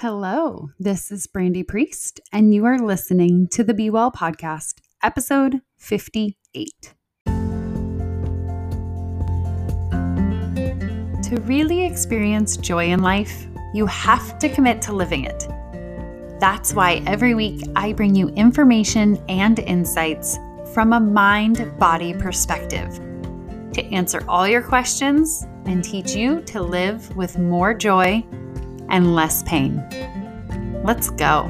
Hello, this is Brandy Priest, and you are listening to the Be Well Podcast, episode 58. To really experience joy in life, you have to commit to living it. That's why every week I bring you information and insights from a mind body perspective to answer all your questions and teach you to live with more joy and less pain. Let's go.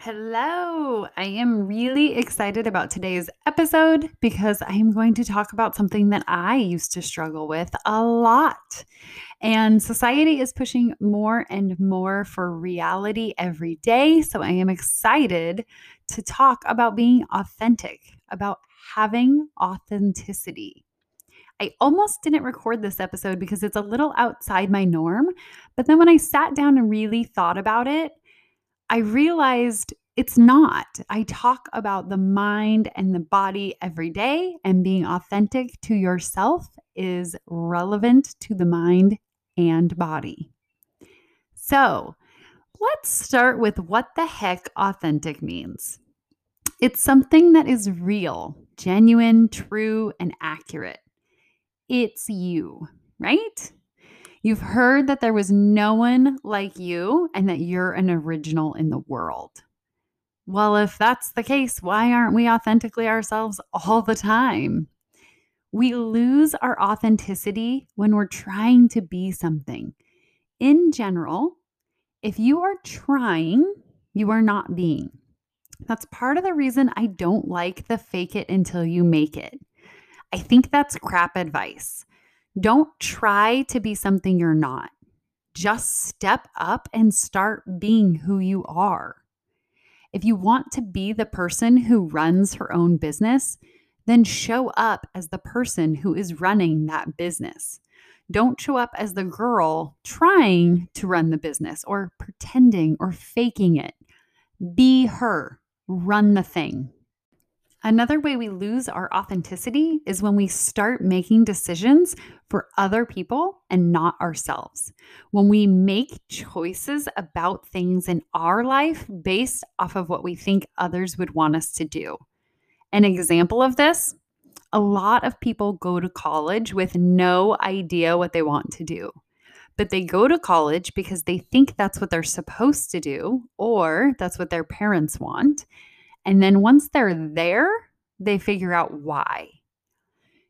Hello, I am really excited about today's episode because I am going to talk about something that I used to struggle with a lot. And society is pushing more and more for reality every day. So I am excited to talk about being authentic, about having authenticity. I almost didn't record this episode because it's a little outside my norm. But then when I sat down and really thought about it, I realized it's not. I talk about the mind and the body every day, and being authentic to yourself is relevant to the mind and body. So let's start with what the heck authentic means. It's something that is real, genuine, true, and accurate it's you, right? You've heard that there was no one like you and that you're an original in the world. Well, if that's the case, why aren't we authentically ourselves all the time? We lose our authenticity when we're trying to be something. In general, if you are trying, you are not being. That's part of the reason I don't like the fake it until you make it. I think that's crap advice. Don't try to be something you're not. Just step up and start being who you are. If you want to be the person who runs her own business, then show up as the person who is running that business. Don't show up as the girl trying to run the business or pretending or faking it. Be her, run the thing. Another way we lose our authenticity is when we start making decisions for other people and not ourselves. When we make choices about things in our life based off of what we think others would want us to do. An example of this a lot of people go to college with no idea what they want to do. But they go to college because they think that's what they're supposed to do or that's what their parents want. And then once they're there, they figure out why.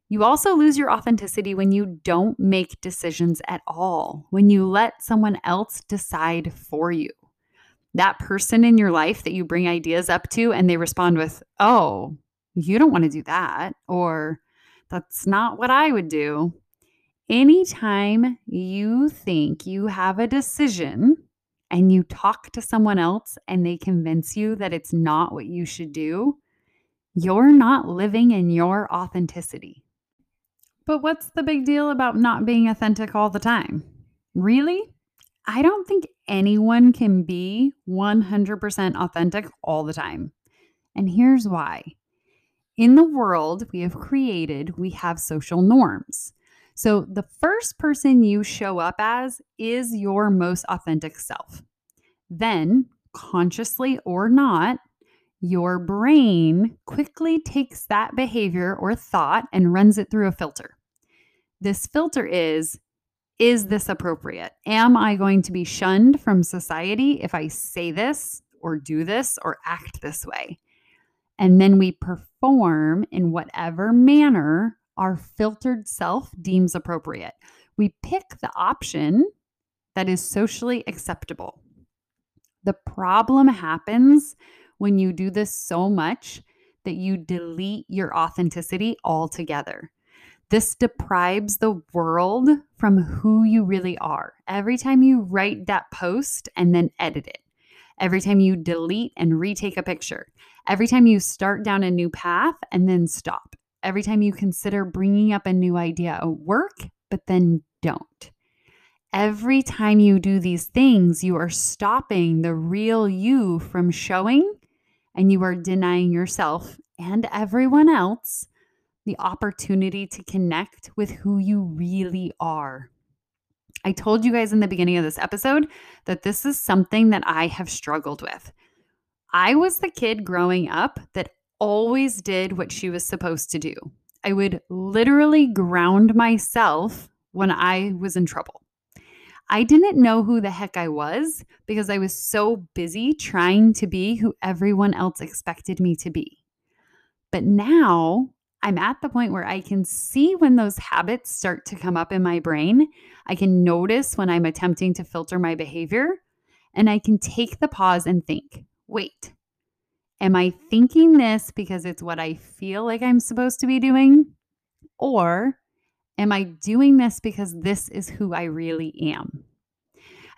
You also lose your authenticity when you don't make decisions at all, when you let someone else decide for you. That person in your life that you bring ideas up to and they respond with, Oh, you don't want to do that, or that's not what I would do. Anytime you think you have a decision and you talk to someone else and they convince you that it's not what you should do, you're not living in your authenticity. But what's the big deal about not being authentic all the time? Really? I don't think anyone can be 100% authentic all the time. And here's why. In the world we have created, we have social norms. So the first person you show up as is your most authentic self. Then, consciously or not, your brain quickly takes that behavior or thought and runs it through a filter. This filter is Is this appropriate? Am I going to be shunned from society if I say this or do this or act this way? And then we perform in whatever manner our filtered self deems appropriate. We pick the option that is socially acceptable. The problem happens when you do this so much that you delete your authenticity altogether. This deprives the world from who you really are. Every time you write that post and then edit it, every time you delete and retake a picture, every time you start down a new path and then stop, every time you consider bringing up a new idea at work, but then don't. Every time you do these things, you are stopping the real you from showing, and you are denying yourself and everyone else the opportunity to connect with who you really are. I told you guys in the beginning of this episode that this is something that I have struggled with. I was the kid growing up that always did what she was supposed to do. I would literally ground myself when I was in trouble. I didn't know who the heck I was because I was so busy trying to be who everyone else expected me to be. But now I'm at the point where I can see when those habits start to come up in my brain. I can notice when I'm attempting to filter my behavior, and I can take the pause and think wait, am I thinking this because it's what I feel like I'm supposed to be doing? Or am I doing this because this is who I really am?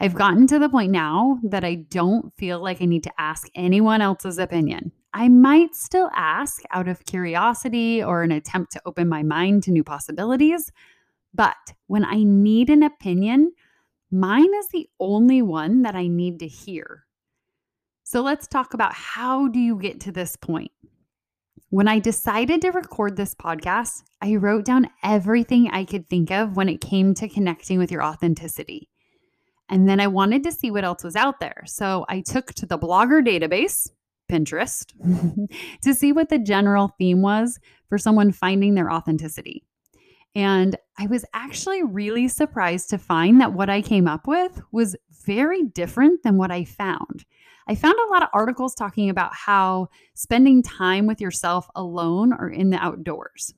I've gotten to the point now that I don't feel like I need to ask anyone else's opinion. I might still ask out of curiosity or an attempt to open my mind to new possibilities. But when I need an opinion, mine is the only one that I need to hear. So let's talk about how do you get to this point? When I decided to record this podcast, I wrote down everything I could think of when it came to connecting with your authenticity. And then I wanted to see what else was out there. So I took to the blogger database, Pinterest to see what the general theme was for someone finding their authenticity. And I was actually really surprised to find that what I came up with was very different than what I found. I found a lot of articles talking about how spending time with yourself alone or in the outdoors.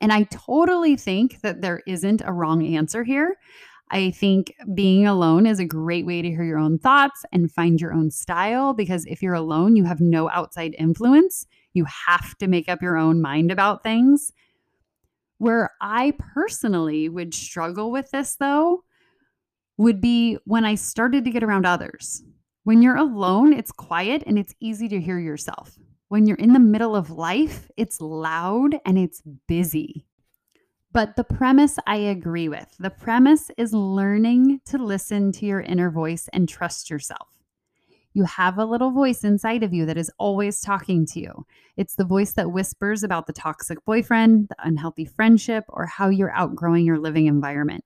And I totally think that there isn't a wrong answer here. I think being alone is a great way to hear your own thoughts and find your own style because if you're alone, you have no outside influence. You have to make up your own mind about things. Where I personally would struggle with this, though, would be when I started to get around others. When you're alone, it's quiet and it's easy to hear yourself. When you're in the middle of life, it's loud and it's busy. But the premise I agree with. The premise is learning to listen to your inner voice and trust yourself. You have a little voice inside of you that is always talking to you. It's the voice that whispers about the toxic boyfriend, the unhealthy friendship, or how you're outgrowing your living environment.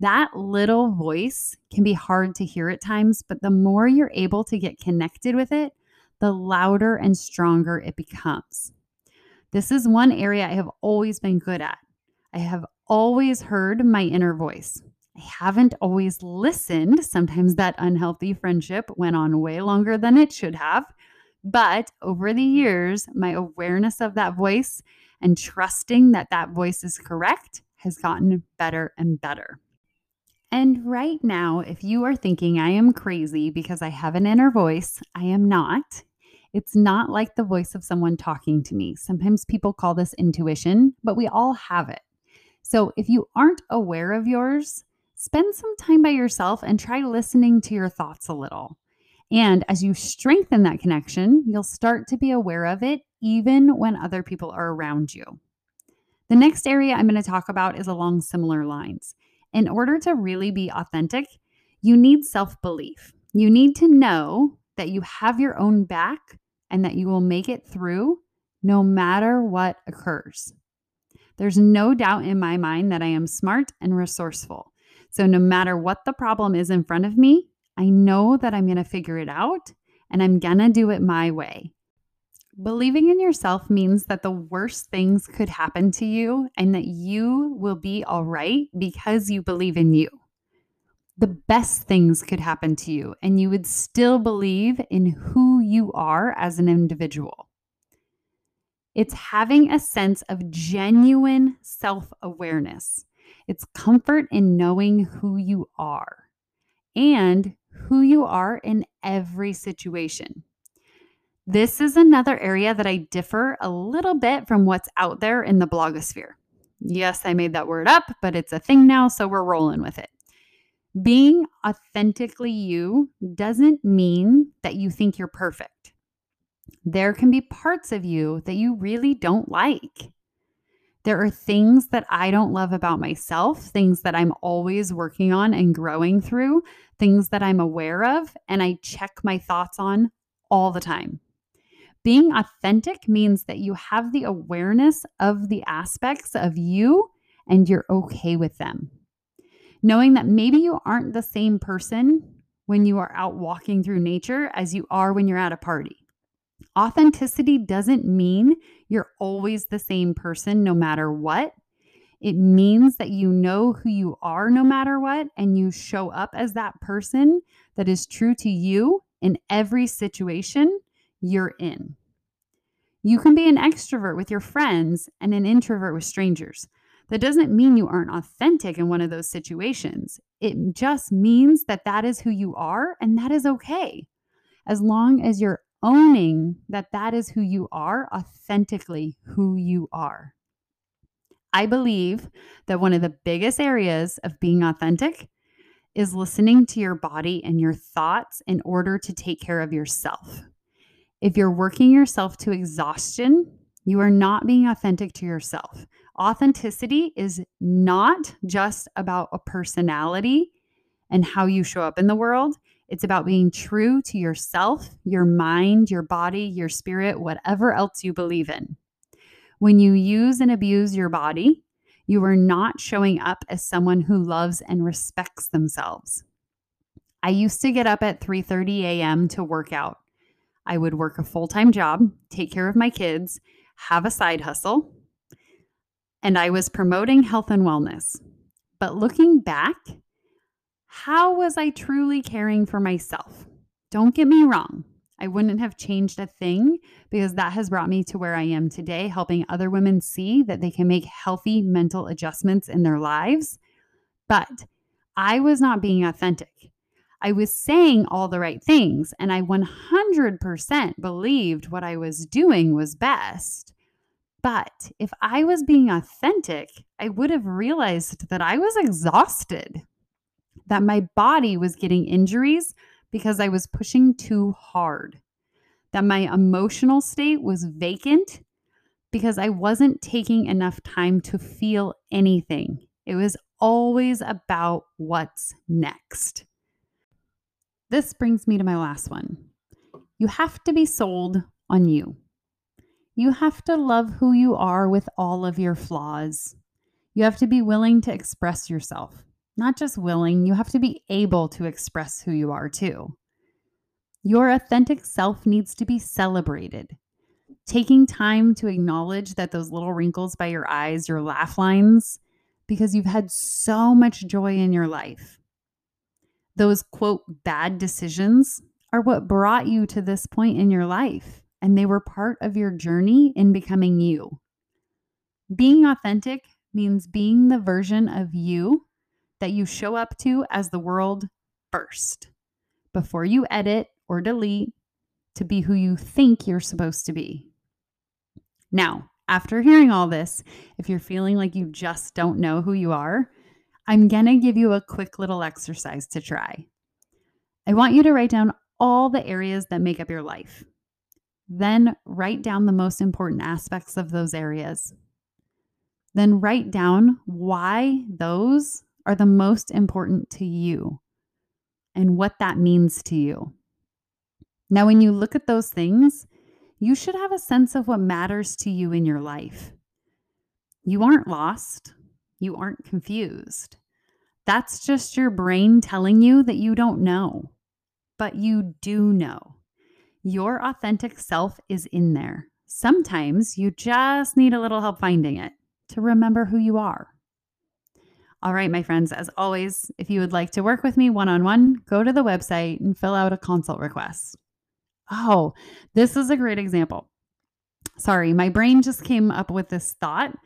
That little voice can be hard to hear at times, but the more you're able to get connected with it, the louder and stronger it becomes. This is one area I have always been good at. I have always heard my inner voice. I haven't always listened. Sometimes that unhealthy friendship went on way longer than it should have. But over the years, my awareness of that voice and trusting that that voice is correct has gotten better and better. And right now, if you are thinking I am crazy because I have an inner voice, I am not. It's not like the voice of someone talking to me. Sometimes people call this intuition, but we all have it. So if you aren't aware of yours, spend some time by yourself and try listening to your thoughts a little. And as you strengthen that connection, you'll start to be aware of it even when other people are around you. The next area I'm going to talk about is along similar lines. In order to really be authentic, you need self belief. You need to know that you have your own back and that you will make it through no matter what occurs. There's no doubt in my mind that I am smart and resourceful. So, no matter what the problem is in front of me, I know that I'm going to figure it out and I'm going to do it my way. Believing in yourself means that the worst things could happen to you and that you will be all right because you believe in you. The best things could happen to you and you would still believe in who you are as an individual. It's having a sense of genuine self awareness. It's comfort in knowing who you are and who you are in every situation. This is another area that I differ a little bit from what's out there in the blogosphere. Yes, I made that word up, but it's a thing now, so we're rolling with it. Being authentically you doesn't mean that you think you're perfect there can be parts of you that you really don't like. There are things that I don't love about myself, things that I'm always working on and growing through, things that I'm aware of, and I check my thoughts on all the time. Being authentic means that you have the awareness of the aspects of you and you're okay with them. Knowing that maybe you aren't the same person when you are out walking through nature as you are when you're at a party. Authenticity doesn't mean you're always the same person no matter what. It means that you know who you are no matter what, and you show up as that person that is true to you in every situation you're in. You can be an extrovert with your friends and an introvert with strangers. That doesn't mean you aren't authentic in one of those situations. It just means that that is who you are, and that is okay. As long as you're owning that that is who you are, authentically who you are. I believe that one of the biggest areas of being authentic is listening to your body and your thoughts in order to take care of yourself. If you're working yourself to exhaustion, you are not being authentic to yourself. Authenticity is not just about a personality and how you show up in the world. It's about being true to yourself, your mind, your body, your spirit, whatever else you believe in. When you use and abuse your body, you are not showing up as someone who loves and respects themselves. I used to get up at 3:30 a.m. to work out. I would work a full-time job, take care of my kids, have a side hustle, and I was promoting health and wellness. But looking back, how was I truly caring for myself? Don't get me wrong. I wouldn't have changed a thing because that has brought me to where I am today, helping other women see that they can make healthy mental adjustments in their lives. But I was not being authentic. I was saying all the right things, and I 100% believed what I was doing was best. But if I was being authentic, I would have realized that I was exhausted, that my body was getting injuries because I was pushing too hard, that my emotional state was vacant because I wasn't taking enough time to feel anything. It was always about what's next. This brings me to my last one. You have to be sold on you. You have to love who you are with all of your flaws. You have to be willing to express yourself. Not just willing, you have to be able to express who you are too. Your authentic self needs to be celebrated. Taking time to acknowledge that those little wrinkles by your eyes, your laugh lines, because you've had so much joy in your life. Those quote bad decisions are what brought you to this point in your life, and they were part of your journey in becoming you. Being authentic means being the version of you that you show up to as the world first before you edit or delete to be who you think you're supposed to be. Now, after hearing all this, if you're feeling like you just don't know who you are, I'm going to give you a quick little exercise to try. I want you to write down all the areas that make up your life. Then write down the most important aspects of those areas. Then write down why those are the most important to you and what that means to you. Now, when you look at those things, you should have a sense of what matters to you in your life. You aren't lost, you aren't confused. That's just your brain telling you that you don't know, but you do know. Your authentic self is in there. Sometimes you just need a little help finding it to remember who you are. All right, my friends, as always, if you would like to work with me one on one, go to the website and fill out a consult request. Oh, this is a great example. Sorry, my brain just came up with this thought.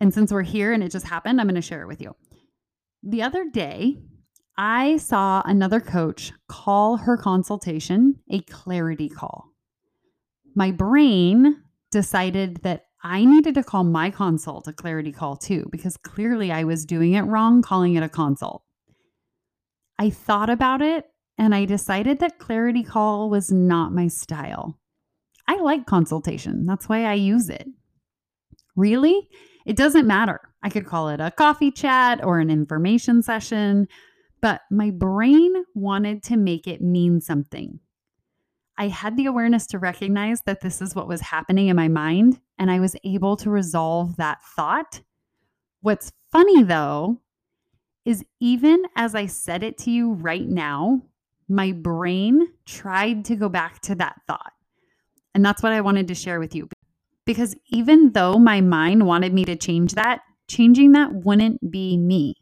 And since we're here and it just happened, I'm going to share it with you. The other day, I saw another coach call her consultation a clarity call. My brain decided that I needed to call my consult a clarity call too, because clearly I was doing it wrong, calling it a consult. I thought about it and I decided that clarity call was not my style. I like consultation, that's why I use it. Really? It doesn't matter. I could call it a coffee chat or an information session, but my brain wanted to make it mean something. I had the awareness to recognize that this is what was happening in my mind, and I was able to resolve that thought. What's funny though is even as I said it to you right now, my brain tried to go back to that thought. And that's what I wanted to share with you. Because even though my mind wanted me to change that, changing that wouldn't be me.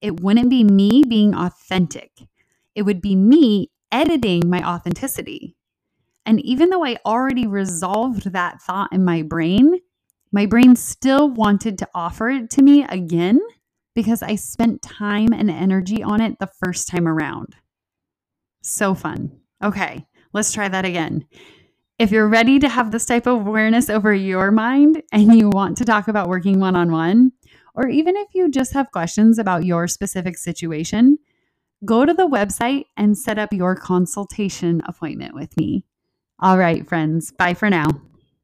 It wouldn't be me being authentic. It would be me editing my authenticity. And even though I already resolved that thought in my brain, my brain still wanted to offer it to me again because I spent time and energy on it the first time around. So fun. Okay, let's try that again. If you're ready to have this type of awareness over your mind and you want to talk about working one on one, or even if you just have questions about your specific situation, go to the website and set up your consultation appointment with me. All right, friends, bye for now.